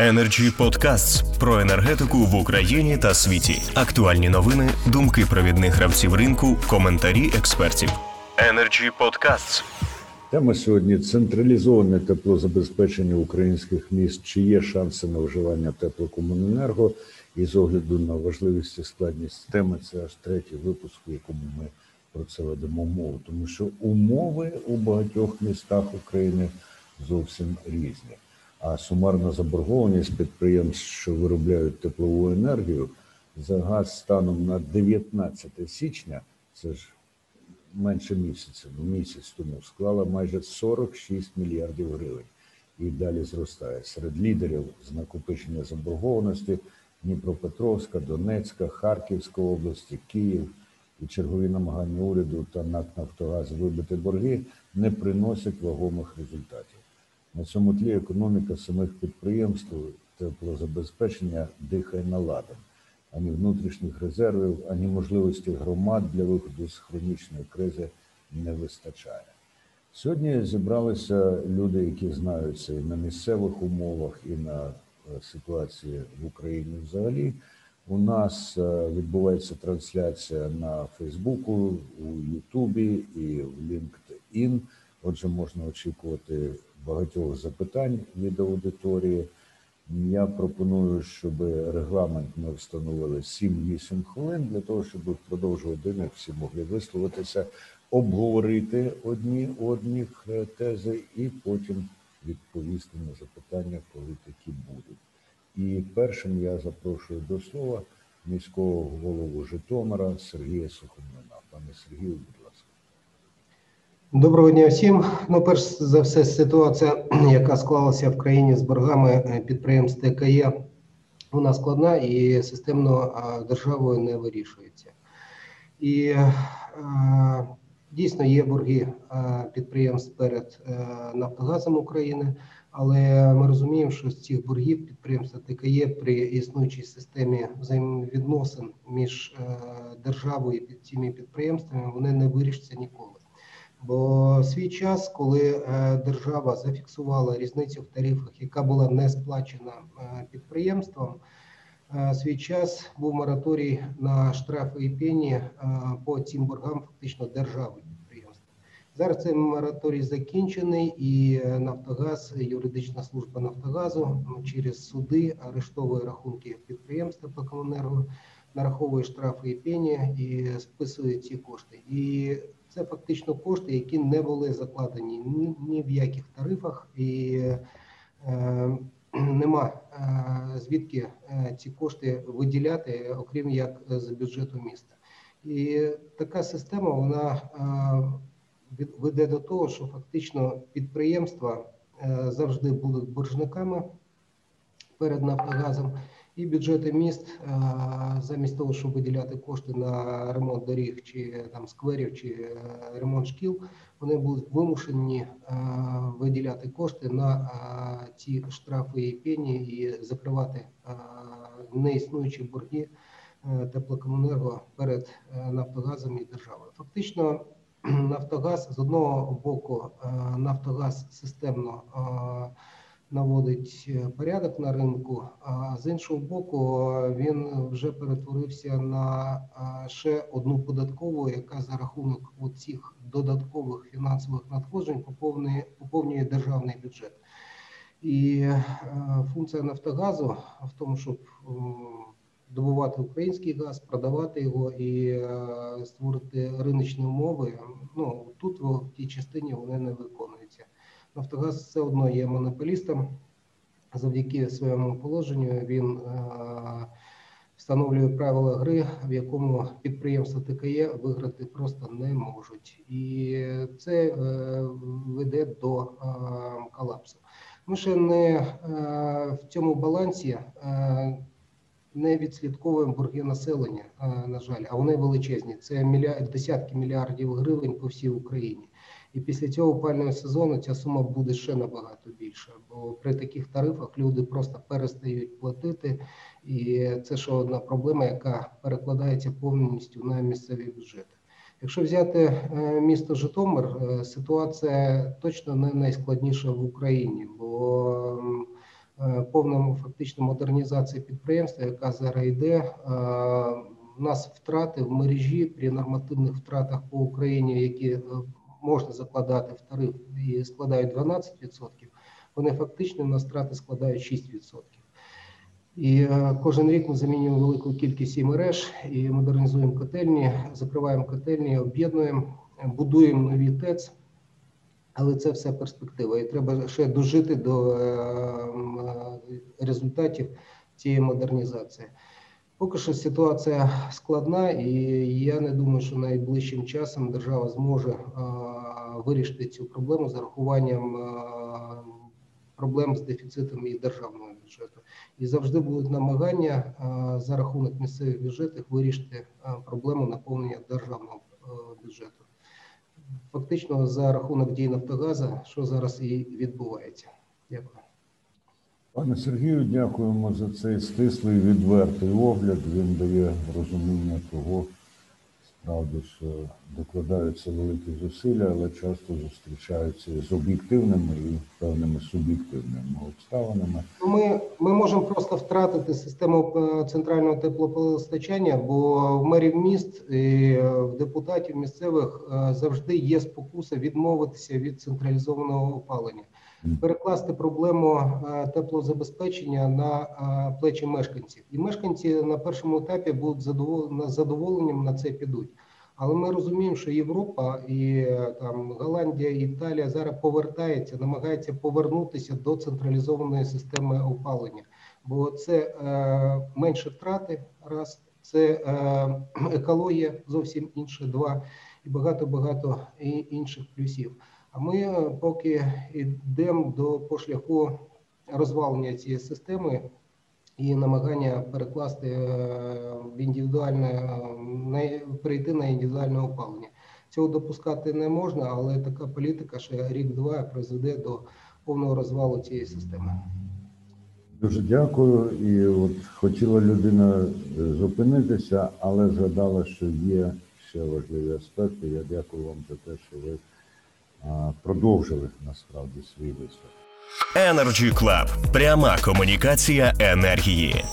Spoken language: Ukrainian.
Energy Podcasts про енергетику в Україні та світі. Актуальні новини, думки провідних гравців ринку, коментарі експертів. Energy Podcasts. Тема сьогодні централізоване теплозабезпечення українських міст. Чи є шанси на вживання теплокомуненерго? І з огляду на важливість і складність теми, це аж третій випуск, в якому ми про це ведемо мову, тому що умови у багатьох містах України зовсім різні. А сумарна заборгованість підприємств, що виробляють теплову енергію, за газ станом на 19 січня, це ж менше місяця, ну місяць тому склала майже 46 мільярдів гривень і далі зростає. Серед лідерів з накопичення заборгованості Дніпропетровська, Донецька, Харківська області, Київ і чергові намагання уряду та НАК «Нафтогаз» вибити борги не приносять вагомих результатів. На цьому тлі економіка самих підприємств теплозабезпечення дихає наладом. Ані внутрішніх резервів, ані можливості громад для виходу з хронічної кризи не вистачає. Сьогодні зібралися люди, які знаються і на місцевих умовах, і на е, ситуації в Україні взагалі. У нас е, відбувається трансляція на Фейсбуку, у Ютубі і в LinkedIn. Отже, можна очікувати багатьох запитань від аудиторії. Я пропоную, щоб регламент ми встановили 7-8 хвилин для того, щоб впродовж години всі могли висловитися, обговорити одні одних е, тези і потім відповісти на запитання, коли такі будуть. І першим я запрошую до слова міського голову Житомира Сергія Сухомлина. Пане Сергію. Доброго дня всім. Ну, перш за все, ситуація, яка склалася в країні з боргами е, підприємств ТКЄ, вона складна і системно державою не вирішується. І е, дійсно є борги підприємств перед е, Нафтогазом України, але ми розуміємо, що з цих боргів підприємства ТКЄ при існуючій системі взаємовідносин між державою і цими підприємствами вони не вирішаться ніколи. Бо свій час, коли е, держава зафіксувала різницю в тарифах, яка була не сплачена е, підприємством, е, свій час був мораторій на штрафи і пені по цим боргам, фактично держави підприємства. Зараз цей мораторій закінчений, і Нафтогаз, юридична служба Нафтогазу через суди арештовує рахунки підприємства по комунерго, нараховує штрафи і пені і списує ці кошти. І це фактично кошти, які не були закладені ні, ні в яких тарифах, і е, нема е, звідки е, ці кошти виділяти, окрім як з бюджету міста. І така система вона е, веде до того, що фактично підприємства е, завжди будуть боржниками перед Нафтогазом. І бюджети міст замість того, щоб виділяти кошти на ремонт доріг чи там скверів чи е, ремонт шкіл, вони будуть вимушені виділяти кошти на ці штрафи і пені і закривати неіснуючі борги е, теплокомунерго перед е, Нафтогазом і державою. Фактично, Нафтогаз з одного боку, Нафтогаз системно наводить е, порядок на ринку, а з іншого боку, він вже перетворився на ще одну податкову, яка за рахунок цих додаткових фінансових надходжень поповнює, поповнює державний бюджет. І е, функція Нафтогазу в тому, щоб добувати український газ, продавати його і е, створити риночні умови. Ну тут в тій частині вони не виконуються. Нафтогаз все одно є монополістом. Завдяки своєму положенню він е, встановлює правила гри, в якому підприємства ТКЄ виграти просто не можуть, і це е, веде до е, колапсу. Ми ще не в цьому балансі не відслідковуємо борги населення. На жаль, а вони величезні. Це десятки мільярдів гривень по всій Україні. І після цього опального сезону ця сума буде ще набагато більша. Бо при таких тарифах люди просто перестають платити, і це ще одна проблема, яка перекладається повністю на місцеві бюджети. Якщо взяти е, місто Житомир, е, ситуація точно не найскладніша в Україні, бо е, повна фактично модернізація підприємства, яка зараз йде. У нас втрати в мережі при нормативних втратах по Україні, які можна закладати в тариф і складають 12%, вони фактично на страти складають 6%. І е, кожен рік ми замінюємо велику кількість і мереж і модернізуємо котельні, закриваємо котельні, об'єднуємо, будуємо нові ТЕЦ. Але це все перспектива, і треба ще дожити до е, е, результатів цієї модернізації. Поки що ситуація складна, і я не думаю, що найближчим часом держава зможе вирішити цю проблему з урахуванням е, проблем з дефіцитом і державного бюджету. І завжди будуть намагання за рахунок місцевих бюджетів вирішити проблему наповнення державного бюджету. Фактично за рахунок дій Нафтогаза, що зараз і відбувається. Дякую. Пане Сергію, дякуємо за цей стислий відвертий огляд. Він дає розуміння того, справді, що докладаються великі зусилля, але часто зустрічаються з об'єктивними і певними суб'єктивними обставинами. Ми, ми можемо просто втратити систему е, центрального теплопостачання, бо в мерів міст і е, в депутатів місцевих е, завжди є спокуса відмовитися від централізованого опалення, перекласти проблему е, теплозабезпечення на е, плечі мешканців. І мешканці на першому етапі будуть задоволені задоволенням на це підуть. Але ми розуміємо, що Європа і е, там Голландія, Італія зараз повертається, намагається повернутися до централізованої системи опалення, бо це е, менше втрати, раз це е, екологія зовсім інше, два і багато багато інших плюсів. А ми е, поки йдемо до по шляху розвалення цієї системи і намагання перекласти е, в індивідуальне е, на на індивідуальне опалення. Цього допускати не можна, але така політика ще рік-два призведе до повного розвалу цієї системи. Дуже дякую. І от хотіла людина зупинитися, але згадала, що є ще важливі аспекти. Я дякую вам за те, що ви продовжили насправді свій виступ. Energy Club. Пряма комунікація енергії.